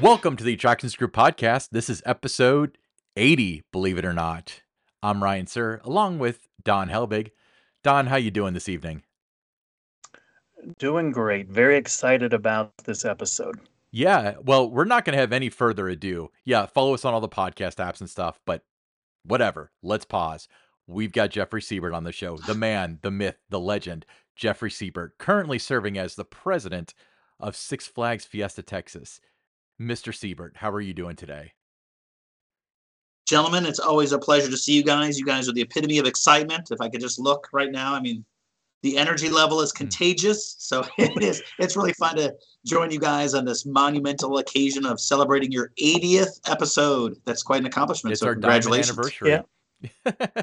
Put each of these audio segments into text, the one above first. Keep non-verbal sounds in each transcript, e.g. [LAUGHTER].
Welcome to the Attractions Group podcast. This is episode 80, believe it or not. I'm Ryan Sir, along with Don Helbig. Don, how you doing this evening? Doing great. Very excited about this episode. Yeah, well, we're not going to have any further ado. Yeah, follow us on all the podcast apps and stuff, but whatever. Let's pause. We've got Jeffrey Siebert on the show, the man, the myth, the legend, Jeffrey Siebert, currently serving as the president of Six Flags Fiesta Texas. Mr. Siebert, how are you doing today? Gentlemen, it's always a pleasure to see you guys. You guys are the epitome of excitement. If I could just look right now, I mean, the energy level is hmm. contagious. So [LAUGHS] it is. It's really fun to join you guys on this monumental occasion of celebrating your 80th episode. That's quite an accomplishment. It's so our congratulations. anniversary. Yeah. [LAUGHS]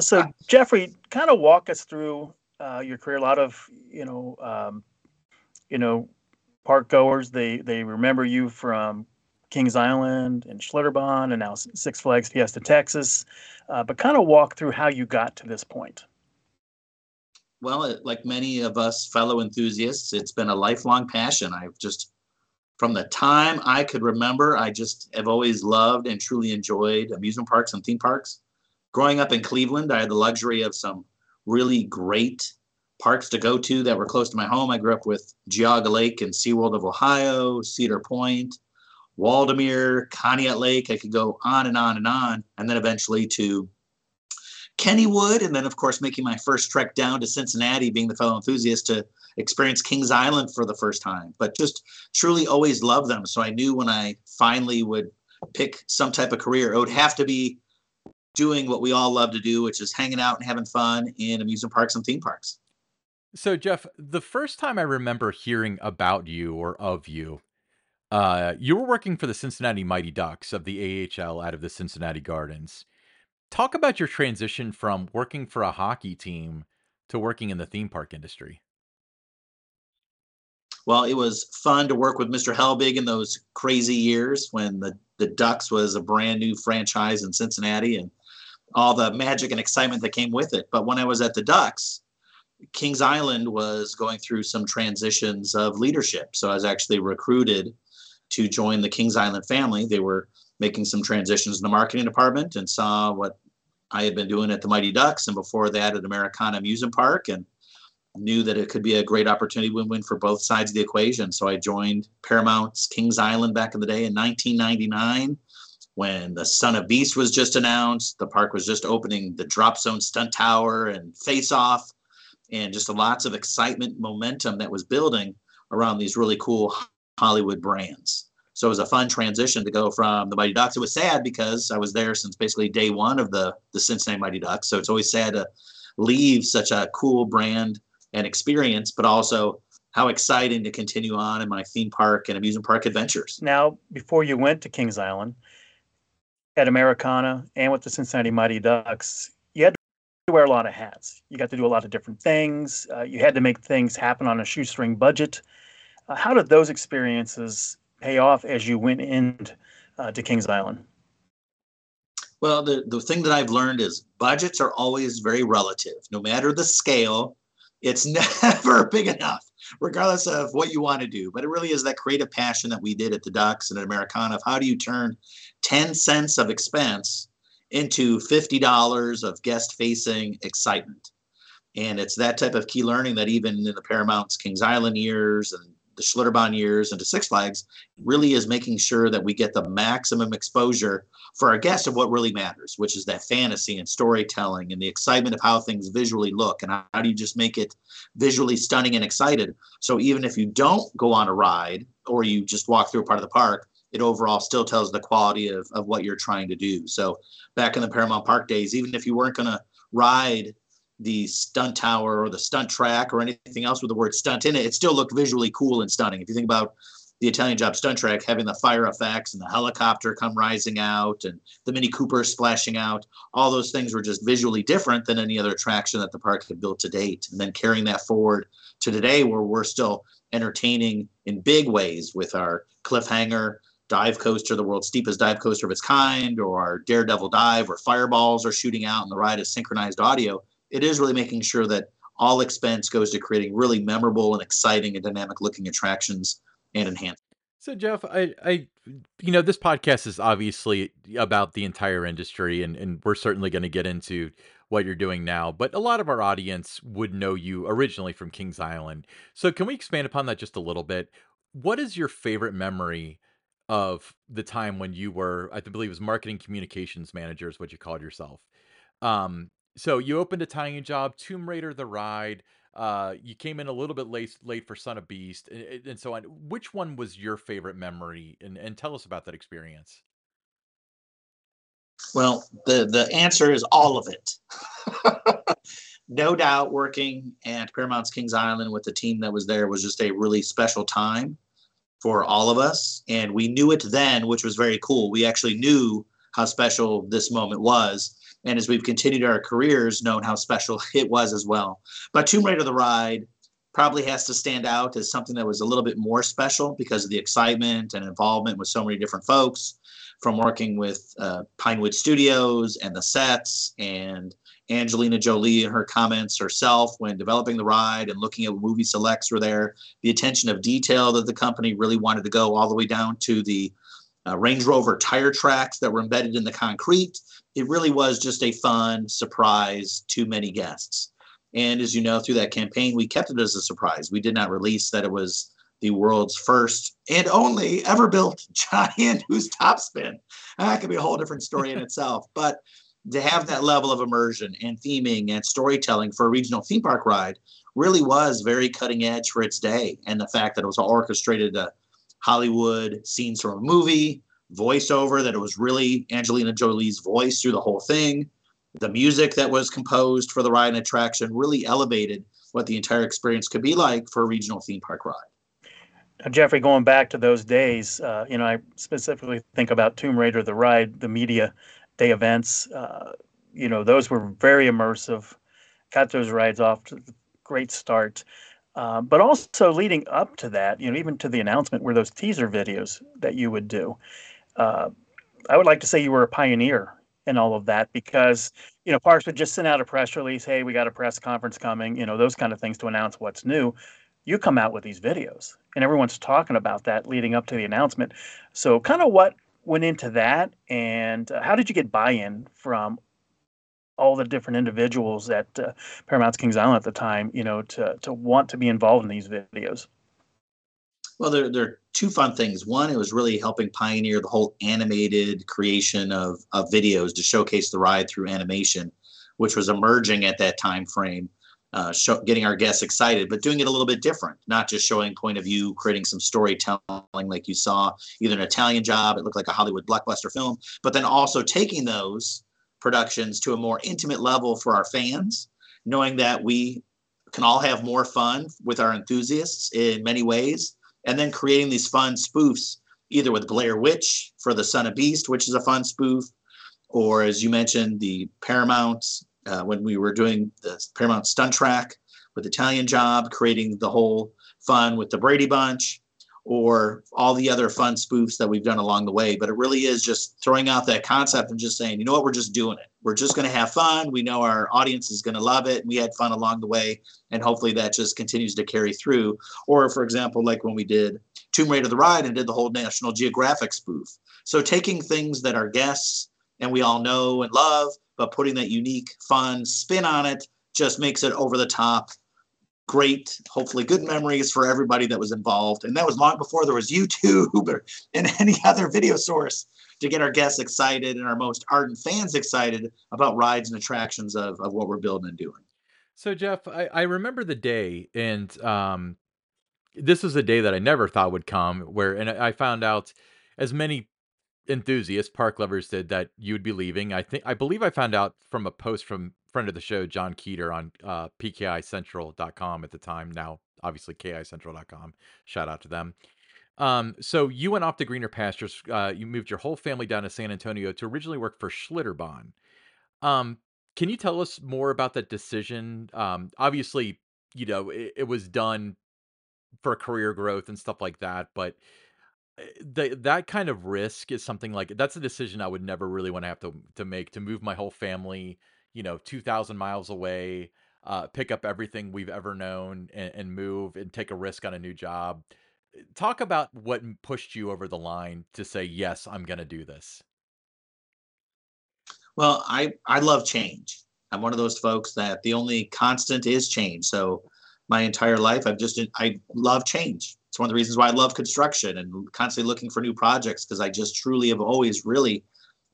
so Jeffrey, kind of walk us through uh, your career. A lot of you know, um, you know, park goers. They they remember you from Kings Island and Schlitterbahn, and now Six Flags Fiesta Texas. Uh, but kind of walk through how you got to this point. Well, like many of us fellow enthusiasts, it's been a lifelong passion. I've just, from the time I could remember, I just have always loved and truly enjoyed amusement parks and theme parks. Growing up in Cleveland, I had the luxury of some really great parks to go to that were close to my home. I grew up with Geauga Lake and SeaWorld of Ohio, Cedar Point, Waldameer, Conneaut Lake. I could go on and on and on. And then eventually to Kennywood. And then, of course, making my first trek down to Cincinnati, being the fellow enthusiast to experience Kings Island for the first time. But just truly always loved them. So I knew when I finally would pick some type of career, it would have to be doing what we all love to do, which is hanging out and having fun in amusement parks and theme parks. So, Jeff, the first time I remember hearing about you or of you uh, you were working for the Cincinnati Mighty Ducks of the AHL out of the Cincinnati Gardens. Talk about your transition from working for a hockey team to working in the theme park industry. Well, it was fun to work with Mr. Helbig in those crazy years when the, the Ducks was a brand new franchise in Cincinnati and all the magic and excitement that came with it. But when I was at the Ducks, Kings Island was going through some transitions of leadership. So I was actually recruited to join the Kings Island family. They were making some transitions in the marketing department and saw what I had been doing at the Mighty Ducks and before that at Americana Amusement Park and knew that it could be a great opportunity win-win for both sides of the equation. So I joined Paramount's Kings Island back in the day in 1999 when the Son of Beast was just announced. The park was just opening the Drop Zone Stunt Tower and Face Off and just lots of excitement, momentum that was building around these really cool Hollywood brands. So it was a fun transition to go from the Mighty Ducks. It was sad because I was there since basically day one of the the Cincinnati Mighty Ducks. So it's always sad to leave such a cool brand and experience, but also how exciting to continue on in my theme park and amusement park adventures. Now, before you went to Kings Island at Americana and with the Cincinnati Mighty Ducks, to wear a lot of hats. You got to do a lot of different things. Uh, you had to make things happen on a shoestring budget. Uh, how did those experiences pay off as you went into uh, to Kings Island? Well, the, the thing that I've learned is budgets are always very relative. No matter the scale, it's [LAUGHS] never big enough, regardless of what you want to do. But it really is that creative passion that we did at the Ducks and at Americana of how do you turn 10 cents of expense into $50 of guest facing excitement. And it's that type of key learning that even in the Paramount's Kings Island years and the Schlitterbahn years into Six Flags really is making sure that we get the maximum exposure for our guests of what really matters, which is that fantasy and storytelling and the excitement of how things visually look and how, how do you just make it visually stunning and excited. So even if you don't go on a ride or you just walk through a part of the park, it overall still tells the quality of, of what you're trying to do. So back in the Paramount Park days, even if you weren't going to ride the stunt tower or the stunt track or anything else with the word stunt in it, it still looked visually cool and stunning. If you think about the Italian Job stunt track having the fire effects and the helicopter come rising out and the Mini Cooper splashing out, all those things were just visually different than any other attraction that the park had built to date. And then carrying that forward to today, where we're still entertaining in big ways with our cliffhanger dive coaster, the world's steepest dive coaster of its kind, or our Daredevil dive, where fireballs are shooting out and the ride is synchronized audio it is really making sure that all expense goes to creating really memorable and exciting and dynamic looking attractions and enhance. So Jeff, I, I, you know, this podcast is obviously about the entire industry, and and we're certainly going to get into what you're doing now. But a lot of our audience would know you originally from Kings Island. So can we expand upon that just a little bit? What is your favorite memory of the time when you were, I believe, it was marketing communications manager, is what you called yourself. Um, so you opened a Italian job, Tomb Raider: The Ride. Uh, you came in a little bit late, late for Son of Beast, and, and so on. Which one was your favorite memory? And and tell us about that experience. Well, the the answer is all of it. [LAUGHS] no doubt, working at Paramount's Kings Island with the team that was there was just a really special time for all of us, and we knew it then, which was very cool. We actually knew how special this moment was and as we've continued our careers, known how special [LAUGHS] it was as well. But Tomb Raider: The Ride probably has to stand out as something that was a little bit more special because of the excitement and involvement with so many different folks, from working with uh, Pinewood Studios and the sets and Angelina Jolie and her comments herself when developing the ride and looking at movie selects were there. The attention of detail that the company really wanted to go all the way down to the uh, Range Rover tire tracks that were embedded in the concrete it really was just a fun surprise to many guests. And as you know, through that campaign, we kept it as a surprise. We did not release that it was the world's first and only ever built [LAUGHS] giant Huss top spin. That could be a whole different story in [LAUGHS] itself. But to have that level of immersion and theming and storytelling for a regional theme park ride really was very cutting edge for its day. And the fact that it was all orchestrated to Hollywood scenes from a movie, voiceover that it was really Angelina Jolie's voice through the whole thing. The music that was composed for the ride and attraction really elevated what the entire experience could be like for a regional theme park ride. Now, Jeffrey, going back to those days, uh, you know, I specifically think about Tomb Raider, the ride, the media day events. Uh, you know, those were very immersive. Got those rides off to a great start. Uh, but also leading up to that, you know, even to the announcement, were those teaser videos that you would do uh, I would like to say you were a pioneer in all of that because you know parks would just send out a press release hey we got a press conference coming you know those kind of things to announce what's new you come out with these videos and everyone's talking about that leading up to the announcement so kind of what went into that and uh, how did you get buy-in from all the different individuals at uh, paramount's kings island at the time you know to, to want to be involved in these videos well, there, there are two fun things. One, it was really helping pioneer the whole animated creation of, of videos to showcase the ride through animation, which was emerging at that time frame, uh, show, getting our guests excited, but doing it a little bit different, not just showing point of view, creating some storytelling like you saw, either an Italian job, it looked like a Hollywood blockbuster film, but then also taking those productions to a more intimate level for our fans, knowing that we can all have more fun with our enthusiasts in many ways and then creating these fun spoofs, either with Blair Witch for the Son of Beast, which is a fun spoof, or as you mentioned, the Paramount uh, when we were doing the Paramount stunt track with Italian Job, creating the whole fun with the Brady Bunch, or all the other fun spoofs that we've done along the way. But it really is just throwing out that concept and just saying, you know what, we're just doing it. We're just going to have fun. We know our audience is going to love it. We had fun along the way. And hopefully that just continues to carry through. Or, for example, like when we did Tomb Raider the Ride and did the whole National Geographic spoof. So taking things that our guests and we all know and love, but putting that unique, fun spin on it just makes it over the top great, hopefully good memories for everybody that was involved. And that was long before there was YouTube or and any [LAUGHS] other video source to get our guests excited and our most ardent fans excited about rides and attractions of, of what we're building and doing. So Jeff, I, I remember the day and um this was a day that I never thought would come where and I found out as many enthusiasts, park lovers did that you would be leaving. I think I believe I found out from a post from friend of the show, John Keeter on uh, PKICentral.com at the time. Now, obviously, KICentral.com. Shout out to them. Um, so you went off to greener pastures. Uh, you moved your whole family down to San Antonio to originally work for Schlitterbahn. Um, can you tell us more about that decision? Um, obviously, you know it, it was done for career growth and stuff like that, but the, that kind of risk is something like that's a decision I would never really want to have to to make to move my whole family you know, 2,000 miles away. uh, pick up everything we've ever known and, and move and take a risk on a new job. Talk about what pushed you over the line to say, yes, I'm going to do this. Well, I, I love change. I'm one of those folks that the only constant is change. So my entire life, I've just, I love change. It's one of the reasons why I love construction and constantly looking for new projects because I just truly have always really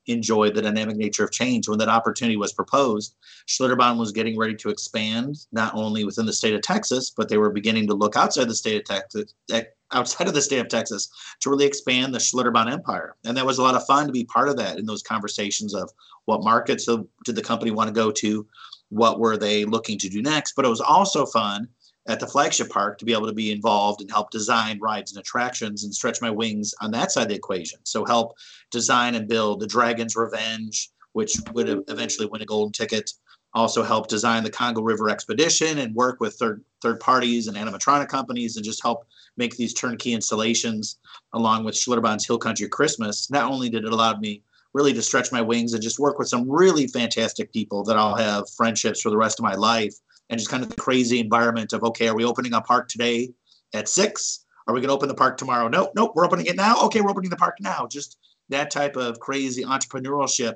enjoyed the dynamic nature of change. When that opportunity was proposed, Schlitterbahn was getting ready to expand not only within the state of Texas, but they were beginning to look outside the state of Texas, eh, outside of the state of Texas, to really expand the Schlitterbahn empire. And that was a lot of fun to be part of that in those conversations of what markets did the company want to go to, what were they looking to do next. But it was also fun at the flagship park to be able to be involved and help design rides and attractions and stretch my wings on that side of the equation. So help design and build the Dragon's Revenge, which would eventually win a golden ticket. Also help design the Congo River Expedition and work with third third parties and animatronic companies and just help make these turnkey installations along with Schlitterbahn's Hill Country Christmas. Not only did it allow me really to stretch my wings and just work with some really fantastic people that I'll have friendships for the rest of my life and just kind of the crazy environment of okay, are we opening a park today at six? Are we going to open the park tomorrow? Nope, nope. We're opening it now. Okay, we're opening the park now. Just that type of crazy entrepreneurship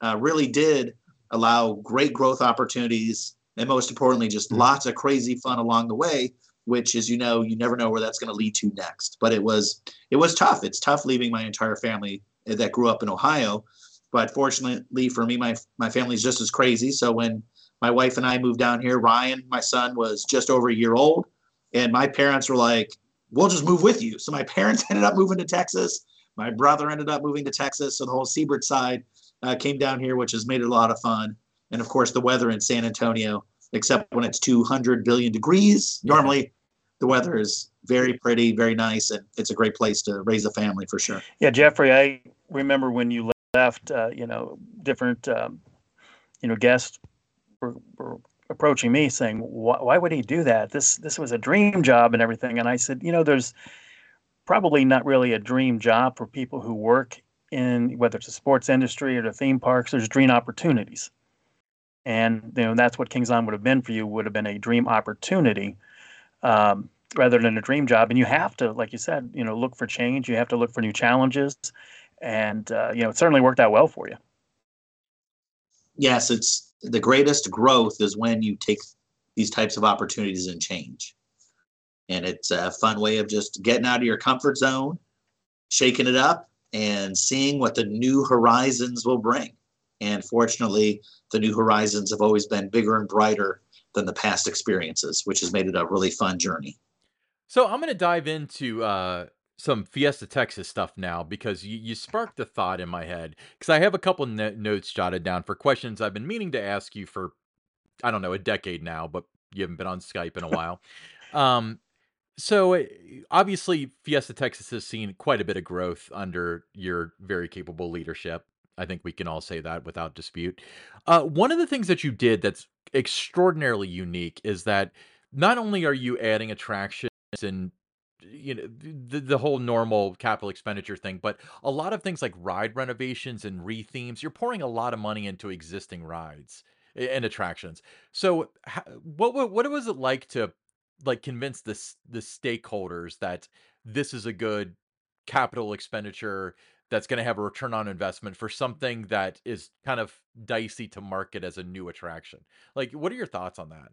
uh, really did allow great growth opportunities, and most importantly, just mm-hmm. lots of crazy fun along the way. Which, as you know, you never know where that's going to lead to next. But it was it was tough. It's tough leaving my entire family that grew up in Ohio. But fortunately for me, my my family's just as crazy. So when my wife and I moved down here. Ryan, my son, was just over a year old, and my parents were like, "We'll just move with you." So my [LAUGHS] parents ended up moving to Texas. My brother ended up moving to Texas, so the whole Siebert side uh, came down here, which has made it a lot of fun. And of course, the weather in San Antonio, except when it's 200 billion degrees, normally the weather is very pretty, very nice, and it's a great place to raise a family for sure. Yeah, Jeffrey, I remember when you left. Uh, you know, different um, you know guests were, were approaching me saying, why, why would he do that? This this was a dream job and everything. And I said, you know, there's probably not really a dream job for people who work in whether it's the sports industry or the theme parks. There's dream opportunities, and you know that's what Kings Island would have been for you. Would have been a dream opportunity. Um, rather than a dream job and you have to like you said you know look for change you have to look for new challenges and uh, you know it certainly worked out well for you yes it's the greatest growth is when you take these types of opportunities and change. And it's a fun way of just getting out of your comfort zone, shaking it up, and seeing what the new horizons will bring. And fortunately, the new horizons have always been bigger and brighter than the past experiences, which has made it a really fun journey. So I'm going to dive into uh, some Fiesta Texas stuff now because you, you sparked a thought in my head because I have a couple no- notes jotted down for questions I've been meaning to ask you for I don't know a decade now, but you haven't been on Skype in a while. um, so eh, obviously Fiesta Texas has seen quite a bit of growth under your very capable leadership. I think we can all say that without dispute. Uh, one of the things that you did that's extraordinarily unique is that not only are you adding attractions and you know the, the whole normal capital expenditure thing but a lot of things like ride renovations and rethemes you're pouring a lot of money into existing rides and attractions. So what what, what was it like to like convince the the stakeholders that this is a good capital expenditure that's going to have a return on investment for something that is kind of dicey to market as a new attraction? Like what are your thoughts on that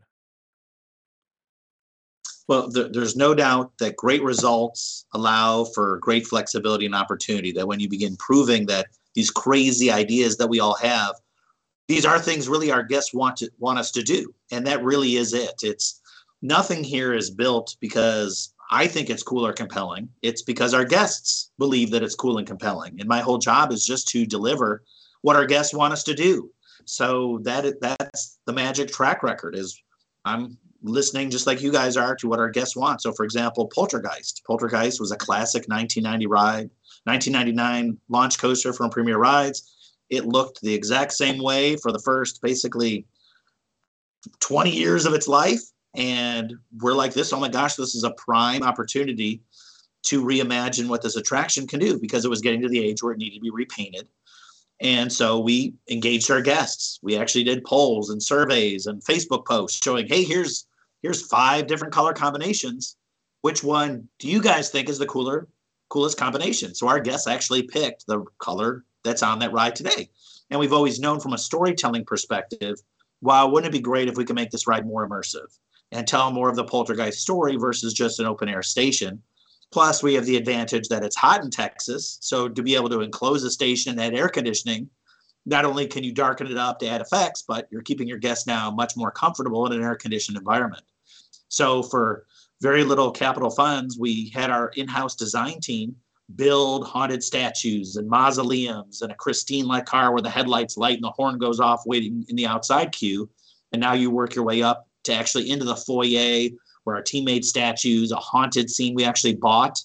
well, there's no doubt that great results allow for great flexibility and opportunity. That when you begin proving that these crazy ideas that we all have, these are things really our guests want to want us to do, and that really is it. It's nothing here is built because I think it's cool or compelling. It's because our guests believe that it's cool and compelling, and my whole job is just to deliver what our guests want us to do. So that that's the magic track record. Is I'm listening just like you guys are to what our guests want. So, for example, Poltergeist. Poltergeist was a classic 1990 ride, 1999 launch coaster from Premier Rides. It looked the exact same way for the first basically 20 years of its life. And we're like this, oh my gosh, this is a prime opportunity to reimagine what this attraction can do because it was getting to the age where it needed to be repainted. And so we engaged our guests. We actually did polls and surveys and Facebook posts showing, hey, here's here's five different color combinations. Which one do you guys think is the cooler, coolest combination? So our guests actually picked the color that's on that ride today. And we've always known from a storytelling perspective, wow, wouldn't it be great if we could make this ride more immersive and tell more of the poltergeist story versus just an open air station? Plus, we have the advantage that it's hot in Texas. So, to be able to enclose a station and add air conditioning, not only can you darken it up to add effects, but you're keeping your guests now much more comfortable in an air conditioned environment. So, for very little capital funds, we had our in house design team build haunted statues and mausoleums and a Christine like car where the headlights light and the horn goes off waiting in the outside queue. And now you work your way up to actually into the foyer where our teammate statues, a haunted scene we actually bought,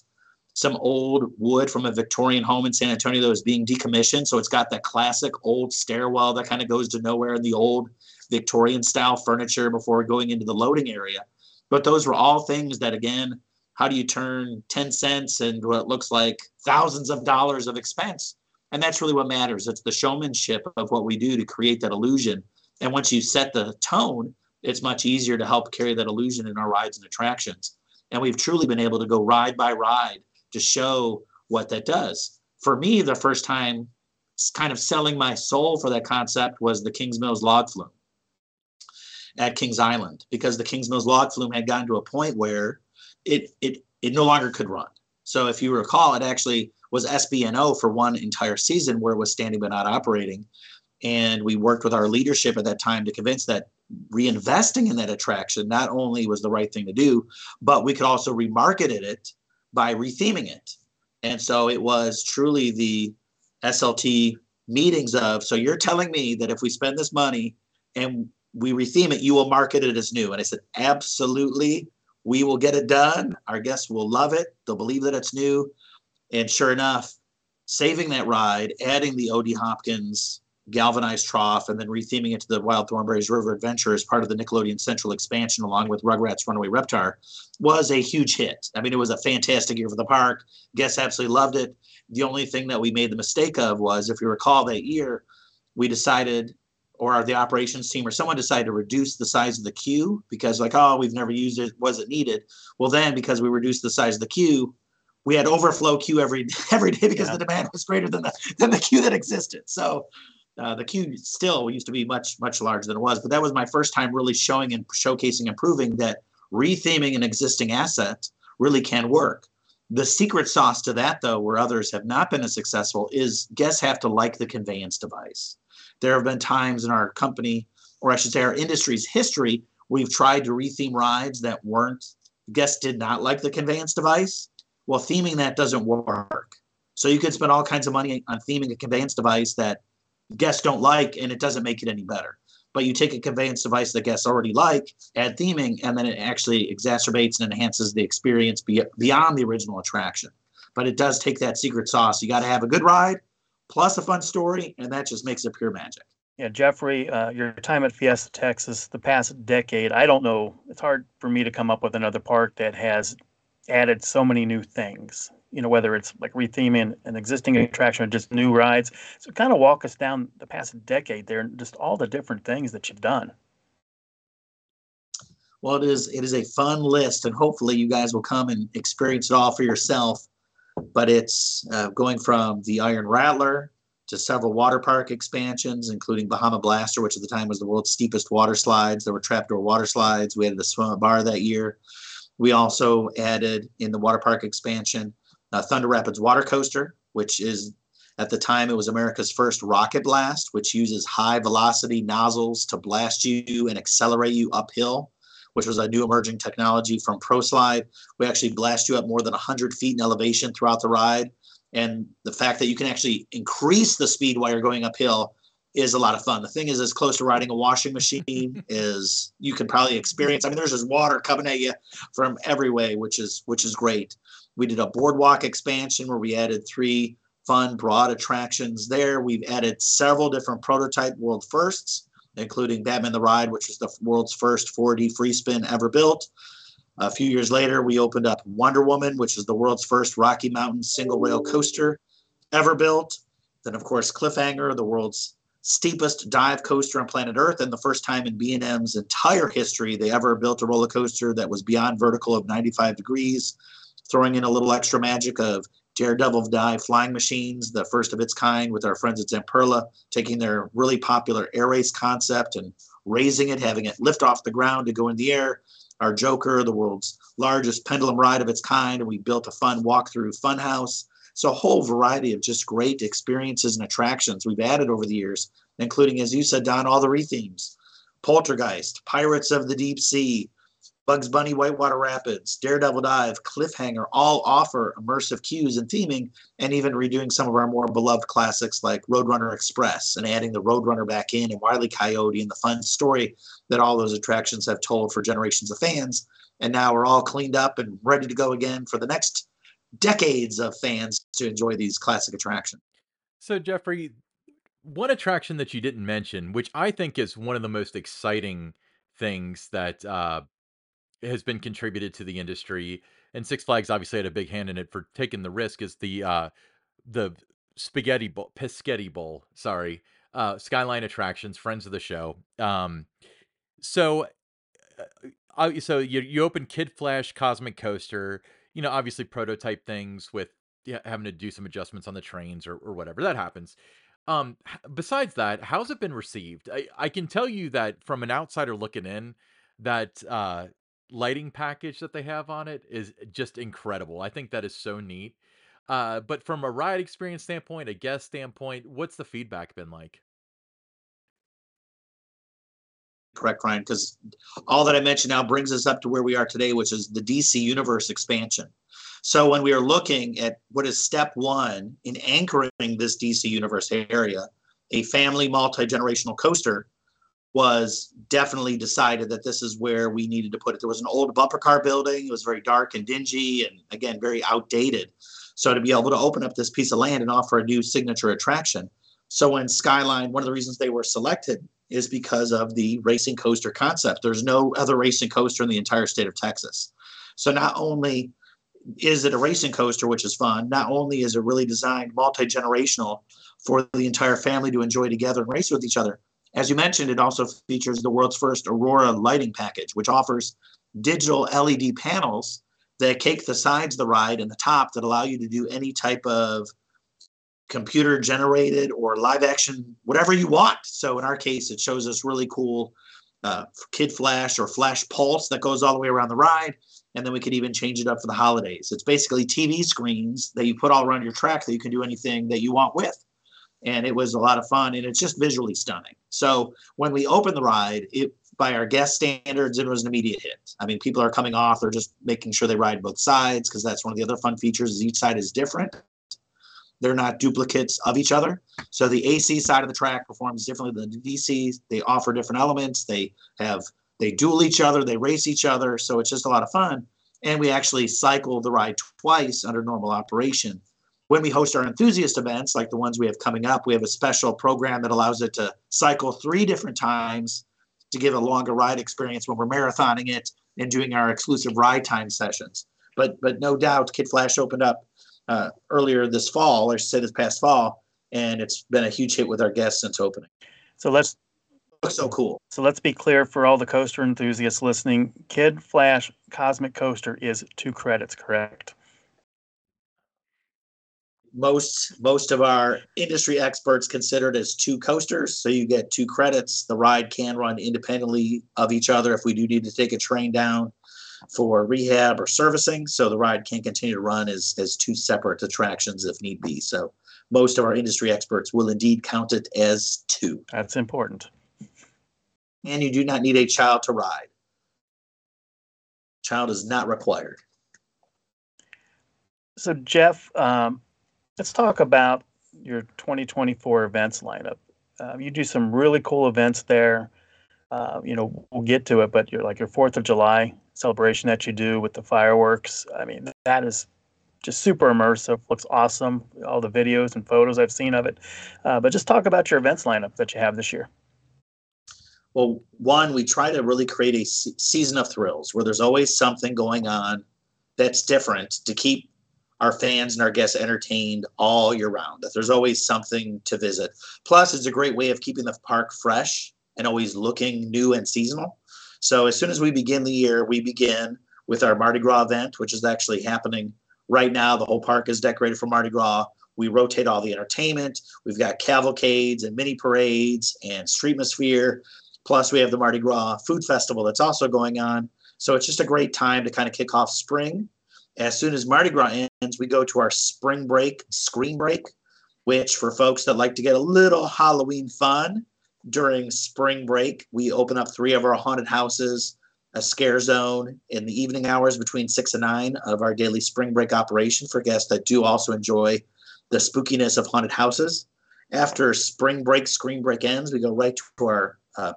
some old wood from a Victorian home in San Antonio that was being decommissioned. So it's got that classic old stairwell that kind of goes to nowhere in the old Victorian style furniture before going into the loading area. But those were all things that, again, how do you turn 10 cents into what looks like thousands of dollars of expense? And that's really what matters. It's the showmanship of what we do to create that illusion. And once you set the tone, it's much easier to help carry that illusion in our rides and attractions. And we've truly been able to go ride by ride to show what that does. For me, the first time kind of selling my soul for that concept was the Kings Mills log flume at Kings Island because the Kings Mills log flume had gotten to a point where it it it no longer could run. So if you recall, it actually was SBNO for one entire season where it was standing but not operating. And we worked with our leadership at that time to convince that reinvesting in that attraction not only was the right thing to do, but we could also remarket it by retheming it. And so it was truly the SLT meetings of so you're telling me that if we spend this money and we retheme it, you will market it as new. And I said, absolutely. We will get it done. Our guests will love it. They'll believe that it's new. And sure enough, saving that ride, adding the OD Hopkins galvanized trough and then retheming it to the Wild Thornberrys River Adventure as part of the Nickelodeon Central expansion, along with Rugrats Runaway Reptar, was a huge hit. I mean, it was a fantastic year for the park. Guests absolutely loved it. The only thing that we made the mistake of was, if you recall that year, we decided, or the operations team, or someone decided to reduce the size of the queue because, like, oh, we've never used it, was it needed? Well, then because we reduced the size of the queue, we had overflow queue every [LAUGHS] every day because yeah. the demand was greater than the than the queue that existed. So uh, the queue still used to be much much larger than it was, but that was my first time really showing and showcasing and proving that retheming an existing asset really can work. The secret sauce to that, though, where others have not been as successful, is guests have to like the conveyance device. There have been times in our company, or I should say, our industry's history, we've tried to retheme rides that weren't guests did not like the conveyance device. Well, theming that doesn't work. So you could spend all kinds of money on theming a conveyance device that guests don't like and it doesn't make it any better but you take a conveyance device that guests already like add theming and then it actually exacerbates and enhances the experience beyond the original attraction but it does take that secret sauce you got to have a good ride plus a fun story and that just makes it pure magic yeah jeffrey uh, your time at fiesta texas the past decade i don't know it's hard for me to come up with another park that has added so many new things you know, whether it's like retheming an existing attraction or just new rides. So kind of walk us down the past decade there and just all the different things that you've done. Well, it is it is a fun list, and hopefully you guys will come and experience it all for yourself. But it's uh, going from the Iron Rattler to several water park expansions, including Bahama Blaster, which at the time was the world's steepest water slides. There were trapdoor water slides. We added a swim bar that year. We also added in the water park expansion uh, Thunder Rapids Water Coaster, which is at the time it was America's first rocket blast, which uses high velocity nozzles to blast you and accelerate you uphill, which was a new emerging technology from ProSlide. We actually blast you up more than 100 feet in elevation throughout the ride. And the fact that you can actually increase the speed while you're going uphill is a lot of fun. The thing is, as close to riding a washing machine [LAUGHS] is you can probably experience. I mean, there's just water coming at you from every way, which is which is great. We did a boardwalk expansion where we added three fun, broad attractions there. We've added several different prototype world firsts, including Batman the Ride, which was the world's first 4D free spin ever built. A few years later, we opened up Wonder Woman, which is the world's first Rocky Mountain single rail coaster ever built. Then, of course, Cliffhanger, the world's steepest dive coaster on planet Earth, and the first time in B&M's entire history they ever built a roller coaster that was beyond vertical of 95 degrees, throwing in a little extra magic of Daredevil Dive flying machines, the first of its kind, with our friends at Zamperla, taking their really popular air race concept and raising it, having it lift off the ground to go in the air. Our Joker, the world's largest pendulum ride of its kind, and we built a fun walk-through fun house. So a whole variety of just great experiences and attractions we've added over the years, including, as you said, Don, all the rethemes. Poltergeist, Pirates of the Deep Sea, Bugs Bunny Whitewater Rapids, Daredevil Dive, Cliffhanger all offer immersive cues and theming, and even redoing some of our more beloved classics like Roadrunner Express and adding the Roadrunner back in and Wile E. Coyote and the fun story that all those attractions have told for generations of fans. And now we're all cleaned up and ready to go again for the next decades of fans to enjoy these classic attractions. So, Jeffrey, one attraction that you didn't mention, which I think is one of the most exciting things that uh, has been contributed to the industry, and Six Flags obviously had a big hand in it for taking the risk, is the uh, the spaghetti bowl, Pescetti Bowl, sorry, uh, Skyline Attractions, friends of the show. Um, so, uh, so you you open Kid Flash Cosmic Coaster, you know, obviously prototype things with having to do some adjustments on the trains or, or whatever that happens. Um, besides that, how's it been received? I, I can tell you that from an outsider looking in, that uh, lighting package that they have on it is just incredible. I think that is so neat. Uh, but from a ride experience standpoint, a guest standpoint, what's the feedback been like? correct, Ryan, because all that I mentioned now brings us up to where we are today, which is the DC Universe expansion. So when we are looking at what is step one in anchoring this DC Universe area, a family multi-generational coaster was definitely decided that this is where we needed to put it. There was an old bumper car building. It was very dark and dingy and again, very outdated. So to be able to open up this piece of land and offer a new signature attraction. So when Skyline, one of the reasons they were selected is because of the racing coaster concept. There's no other racing coaster in the entire state of Texas. So not only is it a racing coaster, which is fun, not only is it really designed multi generational for the entire family to enjoy together and race with each other. As you mentioned, it also features the world's first Aurora lighting package, which offers digital LED panels that cake the sides of the ride and the top that allow you to do any type of computer generated or live action, whatever you want. So in our case, it shows us really cool uh, Kid Flash or Flash Pulse that goes all the way around the ride. And then we could even change it up for the holidays. It's basically TV screens that you put all around your track that you can do anything that you want with. And it was a lot of fun and it's just visually stunning. So when we opened the ride, it by our guest standards, it was an immediate hit. I mean, people are coming off, they're just making sure they ride both sides because that's one of the other fun features is each side is different. They're not duplicates of each other. So the AC side of the track performs differently than the DC. They offer different elements. They have they duel each other. They race each other. So it's just a lot of fun. And we actually cycle the ride twice under normal operation. When we host our enthusiast events, like the ones we have coming up, we have a special program that allows it to cycle three different times to give a longer ride experience when we're marathoning it and doing our exclusive ride time sessions. But but no doubt, Kid Flash opened up uh, earlier this fall, or say this past fall, and it's been a huge hit with our guests since opening. So let's so cool. So let's be clear for all the coaster enthusiasts listening. Kid Flash Cosmic Coaster is two credits, correct? Most most of our industry experts considered as two coasters, so you get two credits. The ride can run independently of each other if we do need to take a train down for rehab or servicing. So the ride can continue to run as, as two separate attractions if need be. So most of our industry experts will indeed count it as two. That's important. And you do not need a child to ride. Child is not required. So Jeff, um, let's talk about your 2024 events lineup. Um, you do some really cool events there. Uh, you know, we'll get to it, but you're like your Fourth of July celebration that you do with the fireworks. I mean, that is just super immersive. Looks awesome. All the videos and photos I've seen of it. Uh, but just talk about your events lineup that you have this year. Well, one, we try to really create a season of thrills where there's always something going on that's different to keep our fans and our guests entertained all year round. That there's always something to visit. Plus, it's a great way of keeping the park fresh and always looking new and seasonal. So as soon as we begin the year, we begin with our Mardi Gras event, which is actually happening right now. The whole park is decorated for Mardi Gras. We rotate all the entertainment. We've got cavalcades and mini parades and streetmosphere. Plus, we have the Mardi Gras Food Festival that's also going on. So it's just a great time to kind of kick off spring. As soon as Mardi Gras ends, we go to our spring break, screen break, which for folks that like to get a little Halloween fun during spring break, we open up three of our haunted houses, a scare zone in the evening hours between six and nine of our daily spring break operation for guests that do also enjoy the spookiness of haunted houses. After spring break, screen break ends, we go right to our uh,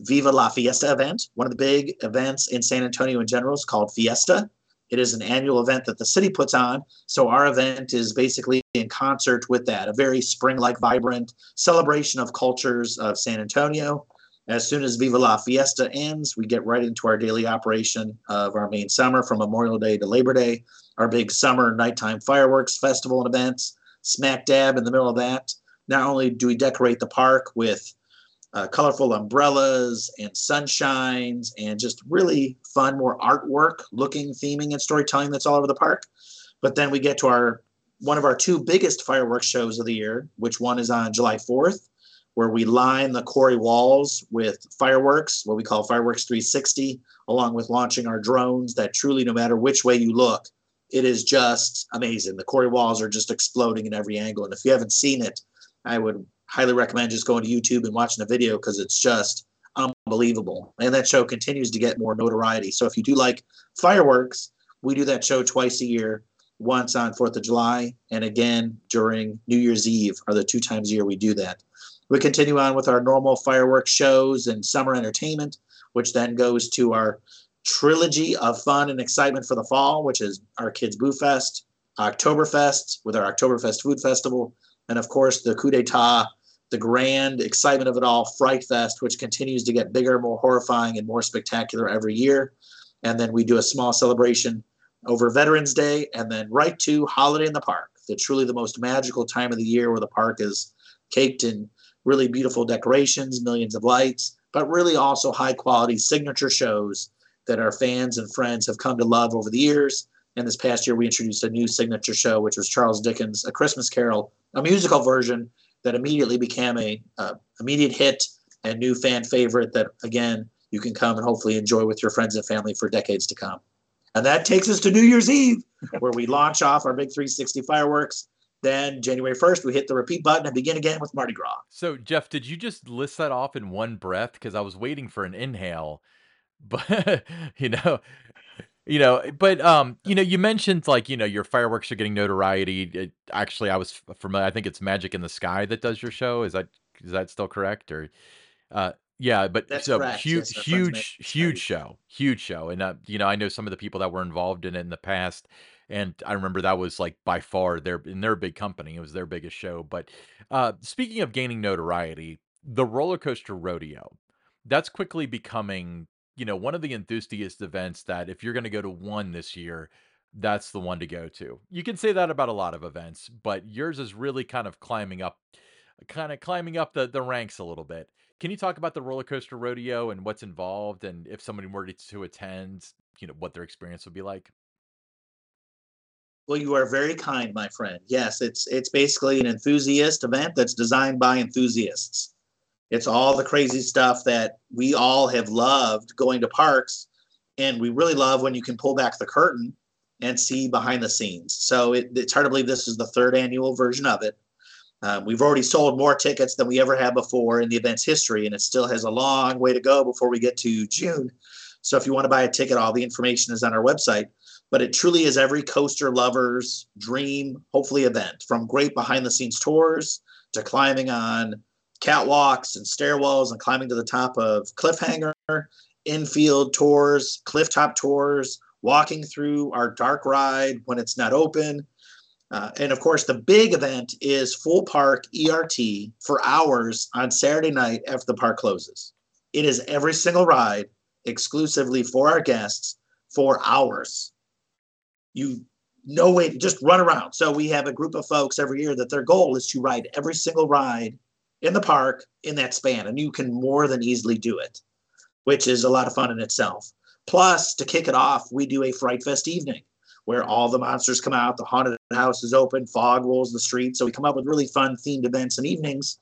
Viva La Fiesta event. One of the big events in San Antonio in general is called Fiesta. It is an annual event that the city puts on. So our event is basically in concert with that, a very spring like, vibrant celebration of cultures of San Antonio. As soon as Viva La Fiesta ends, we get right into our daily operation of our main summer from Memorial Day to Labor Day, our big summer nighttime fireworks festival and events, smack dab in the middle of that. Not only do we decorate the park with uh, colorful umbrellas and sunshines and just really fun, more artwork looking, theming, and storytelling that's all over the park. But then we get to our one of our two biggest fireworks shows of the year, which one is on July 4th, where we line the quarry walls with fireworks, what we call Fireworks 360, along with launching our drones that truly, no matter which way you look, it is just amazing. The quarry walls are just exploding in every angle. And if you haven't seen it, I would highly recommend just going to YouTube and watching the video because it's just unbelievable. And that show continues to get more notoriety. So if you do like fireworks, we do that show twice a year, once on 4th of July and again during New Year's Eve are the two times a year we do that. We continue on with our normal fireworks shows and summer entertainment, which then goes to our trilogy of fun and excitement for the fall, which is our Kids Boo Fest, Oktoberfest with our Oktoberfest Food Festival, and of course the coup d'etat the grand excitement of it all, Fright Fest, which continues to get bigger, more horrifying, and more spectacular every year. And then we do a small celebration over Veterans Day, and then right to Holiday in the Park, the truly the most magical time of the year where the park is caked in really beautiful decorations, millions of lights, but really also high quality signature shows that our fans and friends have come to love over the years. And this past year, we introduced a new signature show, which was Charles Dickens' A Christmas Carol, a musical version that immediately became a uh, immediate hit and new fan favorite that again you can come and hopefully enjoy with your friends and family for decades to come. And that takes us to New Year's Eve, where we launch off our big 360 fireworks. Then January 1st, we hit the repeat button and begin again with Mardi Gras. So, Jeff, did you just list that off in one breath? Because I was waiting for an inhale, but [LAUGHS] you know, you know, but um, you know, you mentioned like you know your fireworks are getting notoriety. It, actually, I was familiar. I think it's Magic in the Sky that does your show. Is that is that still correct? Or, uh, yeah, but That's so correct. huge, Yes, huge, huge show, huge show, and uh, you know, I know some of the people that were involved in it in the past, and I remember that was like by far their in their big company. It was their biggest show. But uh, speaking of gaining notoriety, the roller coaster rodeo that's quickly becoming you know, one of the enthusiast events that if you're going to go to one this year, that's the one to go to. You can say that about a lot of events, but yours is really kind of climbing up, kind of climbing up the, the ranks a little bit. Can you talk about the roller coaster rodeo and what's involved, and if somebody were to attend, you know, what their experience would be like? Well, you are very kind, my friend. Yes, it's it's basically an enthusiast event that's designed by enthusiasts. It's all the crazy stuff that we all have loved going to parks, and we really love when you can pull back the curtain and see behind the scenes. So it, it's hard to believe this is the third annual version of it. Um, we've already sold more tickets than we ever had before in the event's history, and it still has a long way to go before we get to June. So if you want to buy a ticket, all the information is on our website. But it truly is every coaster lover's dream, hopefully, event from great behind the scenes tours to climbing on catwalks and stairwells and climbing to the top of cliffhanger, infield tours, cliff top tours, walking through our dark ride when it's not open. Uh, and of course, the big event is full park ERT for hours on Saturday night after the park closes. It is every single ride exclusively for our guests for hours. You no way just run around. So we have a group of folks every year that their goal is to ride every single ride in the park in that span, and you can more than easily do it, which is a lot of fun in itself. Plus, to kick it off, we do a Fright Fest evening where all the monsters come out, the haunted house is open, fog rolls the streets. So we come up with really fun themed events and evenings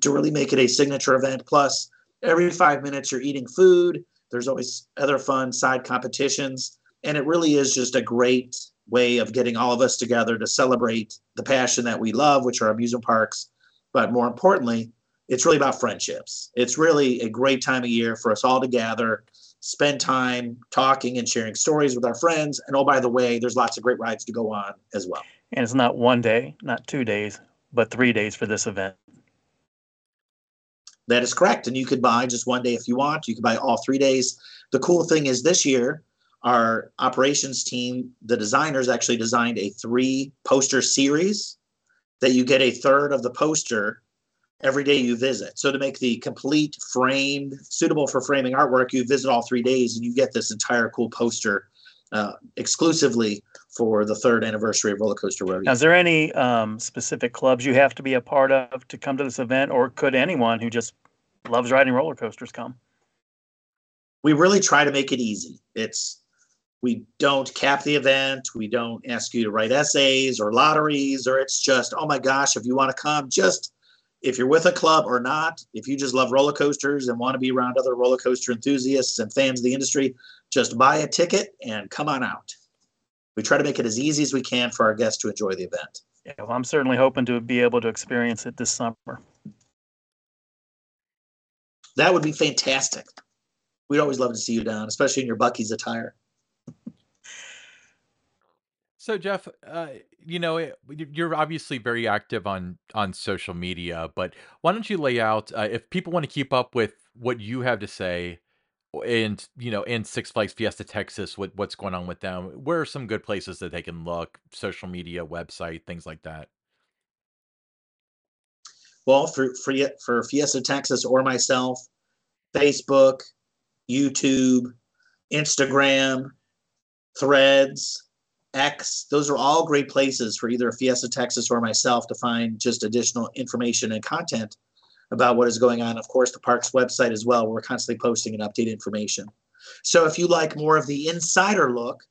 to really make it a signature event. Plus, every five minutes you're eating food. There's always other fun side competitions. And it really is just a great way of getting all of us together to celebrate the passion that we love, which are amusement parks. But more importantly, it's really about friendships. It's really a great time of year for us all to gather, spend time talking and sharing stories with our friends. And oh, by the way, there's lots of great rides to go on as well. And it's not one day, not two days, but three days for this event. That is correct. And you could buy just one day if you want. You could buy all three days. The cool thing is this year, our operations team, the designers actually designed a three poster series that you get a third of the poster every day you visit. So to make the complete framed, suitable for framing artwork, you visit all three days and you get this entire cool poster uh, exclusively for the third anniversary of Roller Coaster Rodeo. Now, is there any um, specific clubs you have to be a part of to come to this event, or could anyone who just loves riding roller coasters come? We really try to make it easy. It's we don't cap the event. We don't ask you to write essays or lotteries, or it's just, oh my gosh, if you want to come, just if you're with a club or not, if you just love roller coasters and want to be around other roller coaster enthusiasts and fans of the industry, just buy a ticket and come on out. We try to make it as easy as we can for our guests to enjoy the event. Yeah, well, I'm certainly hoping to be able to experience it this summer. That would be fantastic. We'd always love to see you down, especially in your Buc-ee's attire. So Jeff, uh, you know, eh, you're obviously very active on on social media, but why don't you lay out uh, if people want to keep up with what you have to say and you know in Six Flags Fiesta Texas what what's going on with them where are some good places that they can look social media website things like that? Well for for, for Fiesta Texas or myself Facebook YouTube Instagram threads X, those are all great places for either Fiesta Texas or myself to find just additional information and content about what is going on. Of course, the park's website as well. We're constantly posting and updated information. So if you like more of the insider look,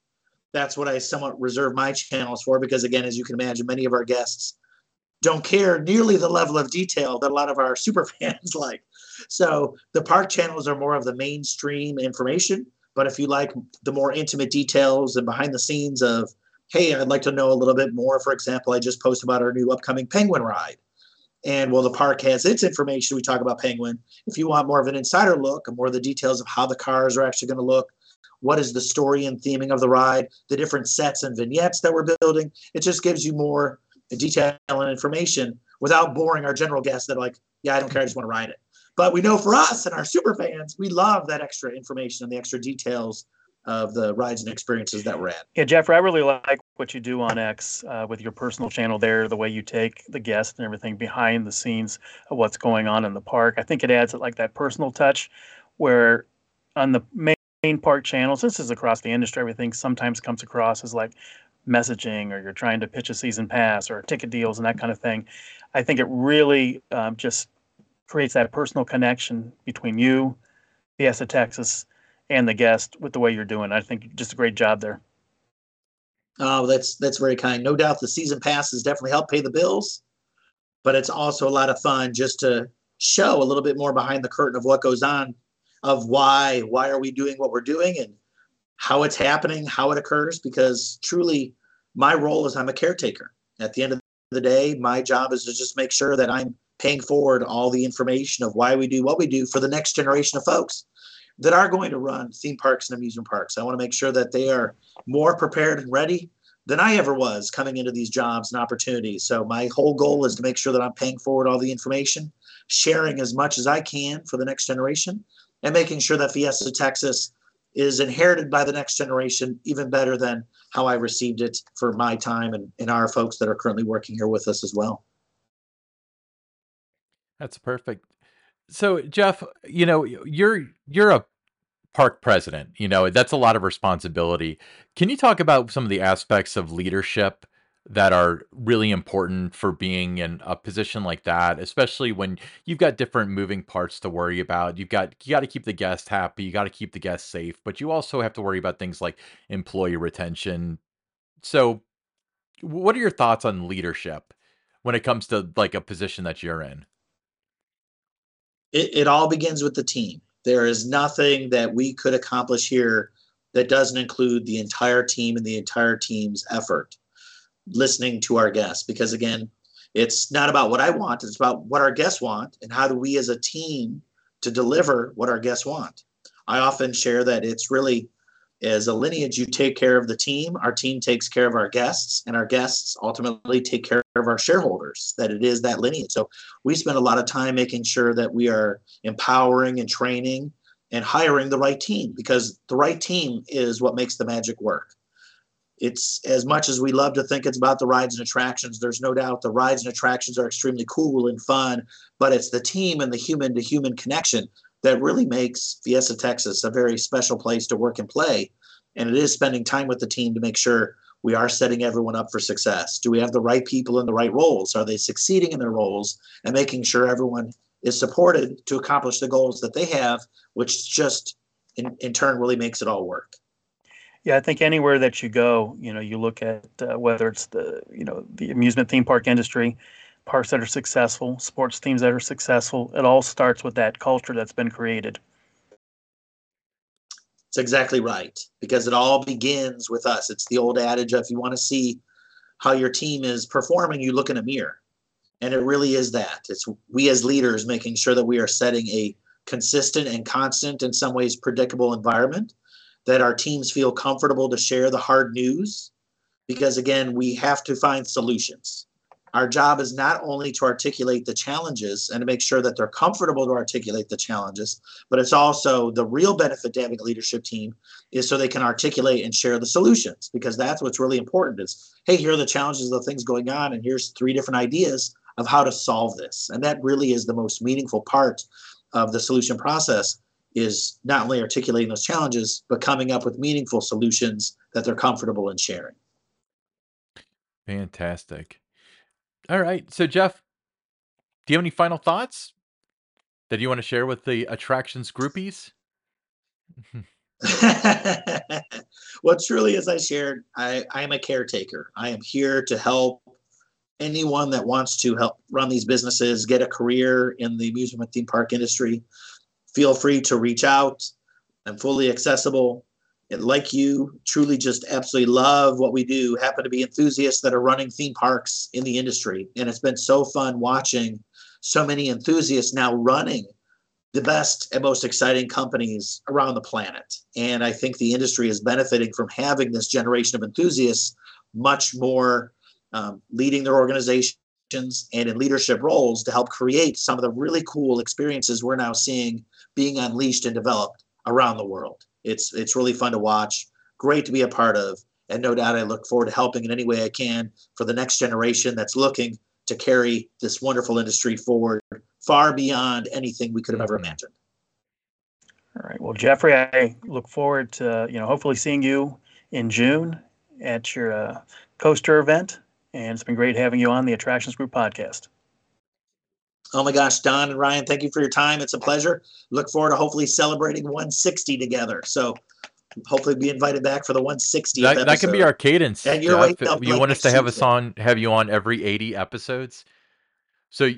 that's what I somewhat reserve my channels for because, again, as you can imagine, many of our guests don't care nearly the level of detail that a lot of our [LAUGHS] super fans like. So the park channels are more of the mainstream information but if you like the more intimate details and behind the scenes of, hey, I'd like to know a little bit more. For example, I just posted about our new upcoming Penguin ride. And while the park has its information. We talk about Penguin. If you want more of an insider look and more of the details of how the cars are actually going to look, what is the story and theming of the ride, the different sets and vignettes that we're building, it just gives you more detail and information without boring our general guests that are like, yeah, I don't care, I just want to ride it. But we know for us and our super fans, we love that extra information and the extra details of the rides and experiences that we're at. Yeah, Jeffrey, I really like what you do on X uh, with your personal channel there, the way you take the guests and everything behind the scenes of what's going on in the park. I think it adds like that personal touch where on the main park channels, this is across the industry, everything sometimes comes across as like messaging or you're trying to pitch a season pass or ticket deals and that kind of thing. I think it really um, just creates that personal connection between you, Fiesta Texas, and the guest with the way you're doing. I think just a great job there. Oh, that's that's very kind. No doubt the season passes definitely help pay the bills, but it's also a lot of fun just to show a little bit more behind the curtain of what goes on, of why why are we doing what we're doing and how it's happening, how it occurs. Because truly, my role is I'm a caretaker. At the end of the day, my job is to just make sure that I'm paying forward all the information of why we do what we do for the next generation of folks that are going to run theme parks and amusement parks. I want to make sure that they are more prepared and ready than I ever was coming into these jobs and opportunities. So my whole goal is to make sure that I'm paying forward all the information, sharing as much as I can for the next generation, and making sure that Fiesta Texas is inherited by the next generation even better than how I received it for my time and, and our folks that are currently working here with us as well. That's perfect. So, Jeff, you know, you're you're a park president. You know, that's a lot of responsibility. Can you talk about some of the aspects of leadership that are really important for being in a position like that, especially when you've got different moving parts to worry about. You've got you got to keep the guest happy, you got to keep the guests safe, but you also have to worry about things like employee retention. So, what are your thoughts on leadership when it comes to like a position that you're in? It, it all begins with the team. There is nothing that we could accomplish here that doesn't include the entire team and the entire team's effort listening to our guests because again it's not about what i want it's about what our guests want and how do we as a team to deliver what our guests want i often share that it's really as a lineage you take care of the team our team takes care of our guests and our guests ultimately take care of our shareholders that it is that lineage. So we spend a lot of time making sure that we are empowering and training and hiring the right team because the right team is what makes the magic work. It's as much as we love to think it's about the rides and attractions there's no doubt the rides and attractions are extremely cool and fun but it's the team and the human to human connection that really makes fiesta texas a very special place to work and play. And it is spending time with the team to make sure we are setting everyone up for success. Do we have the right people in the right roles? Are they succeeding in their roles? And making sure everyone is supported to accomplish the goals that they have which just in, in turn really makes it all work. Yeah, I think anywhere that you go, you know, you look at uh, whether it's the, you know, the amusement theme park industry, parks that are successful, sports teams that are successful, it all starts with that culture that's been created. It's exactly right because it all begins with us. It's the old adage of if you want to see how your team is performing, you look in a mirror. And it really is that. It's we as leaders making sure that we are setting a consistent and constant, in some ways, predictable environment that our teams feel comfortable to share the hard news because again we have to find solutions our job is not only to articulate the challenges and to make sure that they're comfortable to articulate the challenges but it's also the real benefit to having a leadership team is so they can articulate and share the solutions because that's what's really important is hey here are the challenges the things going on and here's three different ideas of how to solve this and that really is the most meaningful part of the solution process is not only articulating those challenges, but coming up with meaningful solutions that they're comfortable in sharing. Fantastic. All right. So, Jeff, do you have any final thoughts that you want to share with the attractions groupies? [LAUGHS] well, truly, as I shared, I, I am a caretaker. I am here to help anyone that wants to help run these businesses get a career in the amusement theme park industry feel free to reach out. I'm fully accessible. Like you, truly just absolutely love what we do. Happen to be enthusiasts that are running theme parks in the industry. And it's been so fun watching so many enthusiasts now running the best and most exciting companies around the planet. And I think the industry is benefiting from having this generation of enthusiasts much more um, leading their organizations and in leadership roles to help create some of the really cool experiences we're now seeing being unleashed and developed around the world. It's it's really fun to watch, great to be a part of, and no doubt I look forward to helping in any way I can for the next generation that's looking to carry this wonderful industry forward far beyond anything we could have ever mm-hmm. imagined. All right. Well, Jeffrey, I look forward to you know hopefully seeing you in June at your uh, coaster event, and it's been great having you on the Attractions Group podcast. Oh my gosh, Don and Ryan, thank you for your time. It's a pleasure. Look forward to hopefully celebrating 160 together. So hopefully be invited back for the 160. that, that can be our cadence. And you're right. You want us to have us on, have you on every 80 episodes? So,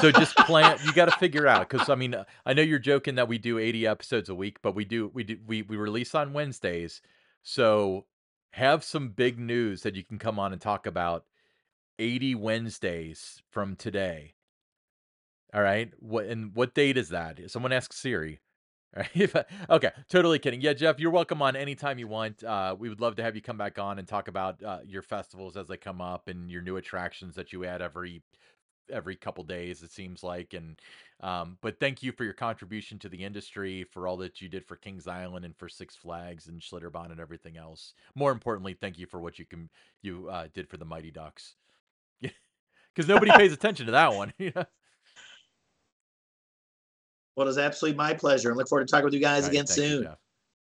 so just [LAUGHS] plan. You got to figure out because I mean, I know you're joking that we do 80 episodes a week, but we do we do we we release on Wednesdays. So have some big news that you can come on and talk about 80 Wednesdays from today all right. What and what date is that? Someone asks Siri. [LAUGHS] okay, totally kidding. Yeah, Jeff, you're welcome on anytime you want. Uh, we would love to have you come back on and talk about uh, your festivals as they come up and your new attractions that you add every every couple days. It seems like, and um, but thank you for your contribution to the industry, for all that you did for Kings Island and for Six Flags and Schlitterbahn and everything else. More importantly, thank you for what you can you uh, did for the Mighty Ducks. [LAUGHS] Because nobody [LAUGHS] pays attention to that one. Well, it was absolutely my pleasure. and look forward to talking with you guys right, again you, soon. Jeff.